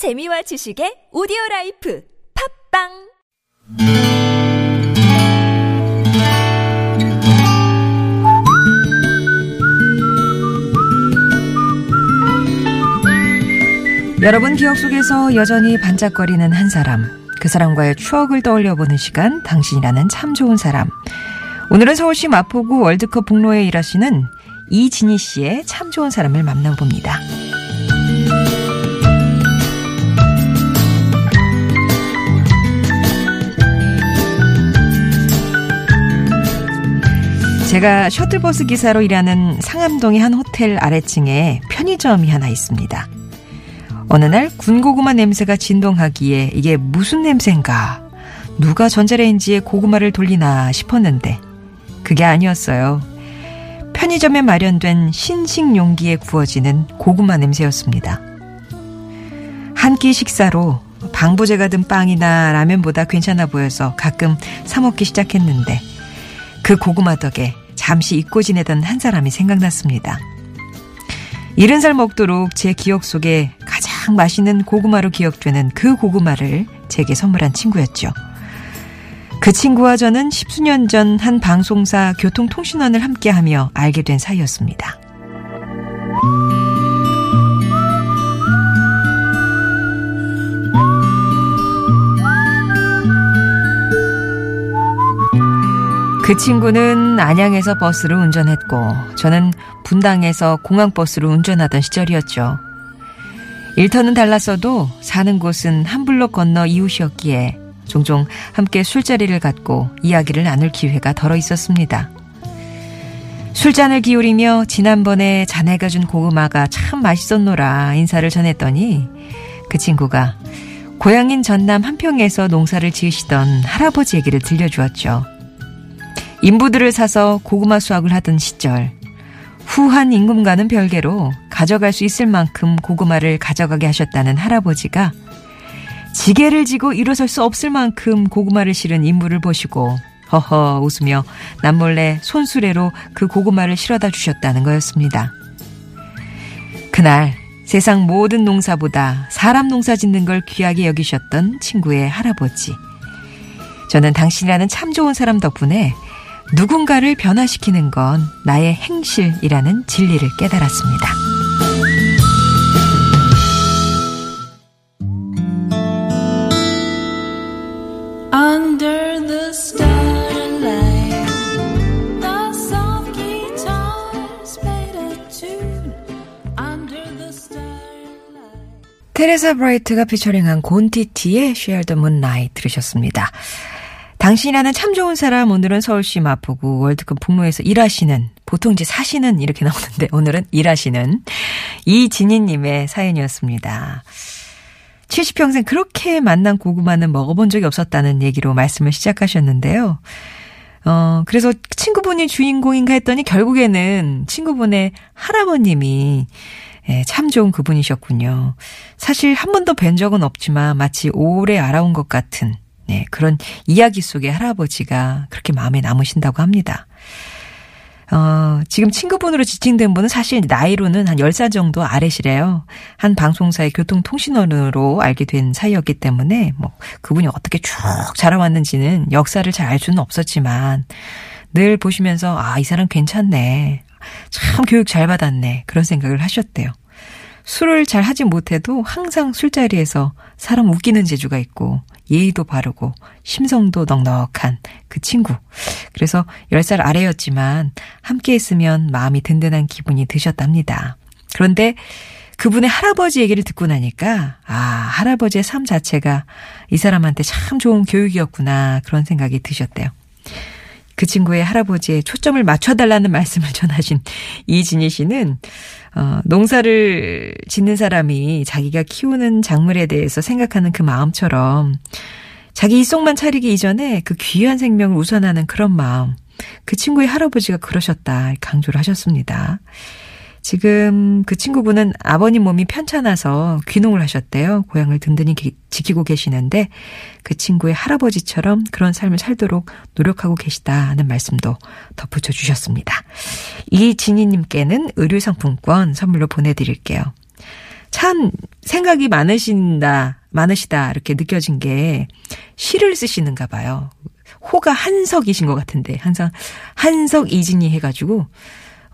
재미와 지식의 오디오 life 팟빵 여러분 기억 속에서 여전히 반짝거리는 한 사람. 그 사람과의 추억을 떠올려 보는 시간, 당신이라는 참 좋은 사람. 오늘은 서울시 마포구 월드컵 북로에 일하시는 이진희 씨의 참 좋은 사람을 만나봅니다. 제가 셔틀버스 기사로 일하는 상암동의 한 호텔 아래층에 편의점이 하나 있습니다. 어느 날 군고구마 냄새가 진동하기에 이게 무슨 냄새인가? 누가 전자레인지에 고구마를 돌리나 싶었는데 그게 아니었어요. 편의점에 마련된 신식 용기에 구워지는 고구마 냄새였습니다. 한 끼 식사로 방부제가 든 빵이나 라면보다 괜찮아 보여서 가끔 사 먹기 시작했는데 그 고구마 덕에 잠시 잊고 지내던 한 사람이 생각났습니다. 이른 살 먹도록 제 기억 속에 가장 맛있는 고구마로 기억되는 그 고구마를 제게 선물한 친구였죠. 그 친구와 저는 십수년 전 한 방송사 교통통신원을 함께하며 알게 된 사이였습니다. 그 친구는 안양에서 버스를 운전했고 저는 분당에서 공항버스를 운전하던 시절이었죠. 일터는 달랐어도 사는 곳은 한 블록 건너 이웃이었기에 종종 함께 술자리를 갖고 이야기를 나눌 기회가 덜어 있었습니다. 술잔을 기울이며 지난번에 자네가 준 고구마가 참 맛있었노라 인사를 전했더니 그 친구가 고향인 전남 한평에서 농사를 지으시던 할아버지 얘기를 들려주었죠. 인부들을 사서 고구마 수확을 하던 시절 후한 임금과는 별개로 가져갈 수 있을 만큼 고구마를 가져가게 하셨다는 할아버지가 지게를 지고 일어설 수 없을 만큼 고구마를 실은 인물을 보시고 허허 웃으며 남몰래 손수레로 그 고구마를 실어다 주셨다는 거였습니다. 그날 세상 모든 농사보다 사람 농사 짓는 걸 귀하게 여기셨던 친구의 할아버지. 저는 당신이라는 참 좋은 사람 덕분에 누군가를 변화시키는 건 나의 행실이라는 진리를 깨달았습니다. 테레사 브라이트가 피처링한 곤티티의 Share the Moonlight 들으셨습니다. 당신이라는 참 좋은 사람 오늘은 서울시 마포구 월드컵 북로에서 일하시는 보통 이제 사시는 이렇게 나오는데 오늘은 일하시는 이진희님의 사연이었습니다. 70평생 그렇게 만난 고구마는 먹어본 적이 없었다는 얘기로 말씀을 시작하셨는데요. 어, 그래서 친구분이 주인공인가 했더니 결국에는 친구분의 할아버님이 예, 참 좋은 그분이셨군요. 사실 한 번도 뵌 적은 없지만 마치 오래 알아온 것 같은 네, 그런 이야기 속에 할아버지가 그렇게 마음에 남으신다고 합니다. 어, 지금 친구분으로 지칭된 분은 사실 나이로는 한 10살 정도 아래시래요. 한 방송사의 교통통신원으로 알게 된 사이였기 때문에 뭐 그분이 어떻게 쭉 자라왔는지는 역사를 잘 알 수는 없었지만 늘 보시면서 아, 이 사람 괜찮네. 참 교육 잘 받았네. 그런 생각을 하셨대요. 술을 잘 하지 못해도 항상 술자리에서 사람 웃기는 재주가 있고 예의도 바르고 심성도 넉넉한 그 친구. 그래서 10살 아래였지만 함께 했으면 마음이 든든한 기분이 드셨답니다. 그런데 그분의 할아버지 얘기를 듣고 나니까 아, 할아버지의 삶 자체가 이 사람한테 참 좋은 교육이었구나 그런 생각이 드셨대요. 그 친구의 할아버지의 초점을 맞춰달라는 말씀을 전하신 이진희 씨는 어, 농사를 짓는 사람이 자기가 키우는 작물에 대해서 생각하는 그 마음처럼 자기 이속만 차리기 이전에 그 귀한 생명을 우선하는 그런 마음. 그 친구의 할아버지가 그러셨다 강조를 하셨습니다. 지금 그 친구분은 아버님 몸이 편찮아서 귀농을 하셨대요. 고향을 든든히 기, 지키고 계시는데 그 친구의 할아버지처럼 그런 삶을 살도록 노력하고 계시다는 말씀도 덧붙여 주셨습니다. 이진희님께는 의류상품권 선물로 보내드릴게요. 참 생각이 많으신다, 많으시다, 이렇게 느껴진 게 시를 쓰시는가 봐요. 호가 한석이신 것 같은데, 항상 한석 이진이 해가지고,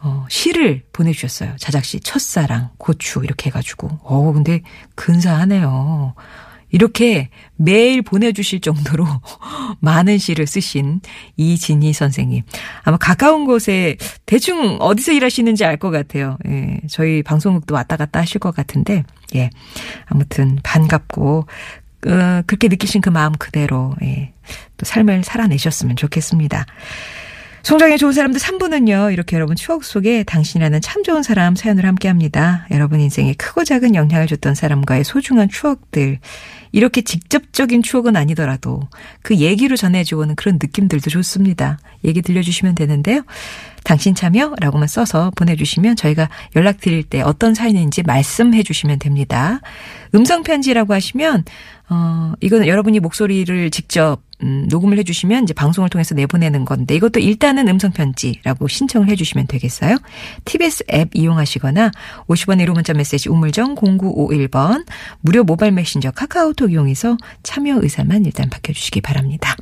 어, 시를 보내주셨어요. 자작시, 첫사랑, 고추, 이렇게 해가지고. 어, 근데 근사하네요. 이렇게 매일 보내주실 정도로 많은 시를 쓰신 이진희 선생님. 아마 가까운 곳에 대충 어디서 일하시는지 알 것 같아요. 예, 저희 방송국도 왔다 갔다 하실 것 같은데, 예. 아무튼 반갑고, 어, 그렇게 느끼신 그 마음 그대로, 예. 또 삶을 살아내셨으면 좋겠습니다. 송정의 좋은 사람들 3부는요, 이렇게 여러분 추억 속에 당신이라는 참 좋은 사람 사연을 함께 합니다. 여러분 인생에 크고 작은 영향을 줬던 사람과의 소중한 추억들. 이렇게 직접적인 추억은 아니더라도 그 얘기로 전해주고는 그런 느낌들도 좋습니다. 얘기 들려주시면 되는데요. 당신 참여라고만 써서 보내주시면 저희가 연락드릴 때 어떤 사연인지 말씀해 주시면 됩니다. 음성편지라고 하시면, 어, 이거는 여러분이 목소리를 직접 음, 녹음을 해주시면 이제 방송을 통해서 내보내는 건데 이것도 일단은 음성편지라고 신청을 해주시면 되겠어요. TBS 앱 이용하시거나 50원의 1호 문자 메시지 우물정 0951번 무료 모바일 메신저 카카오톡 이용해서 참여 의사만 일단 밝혀주시기 바랍니다.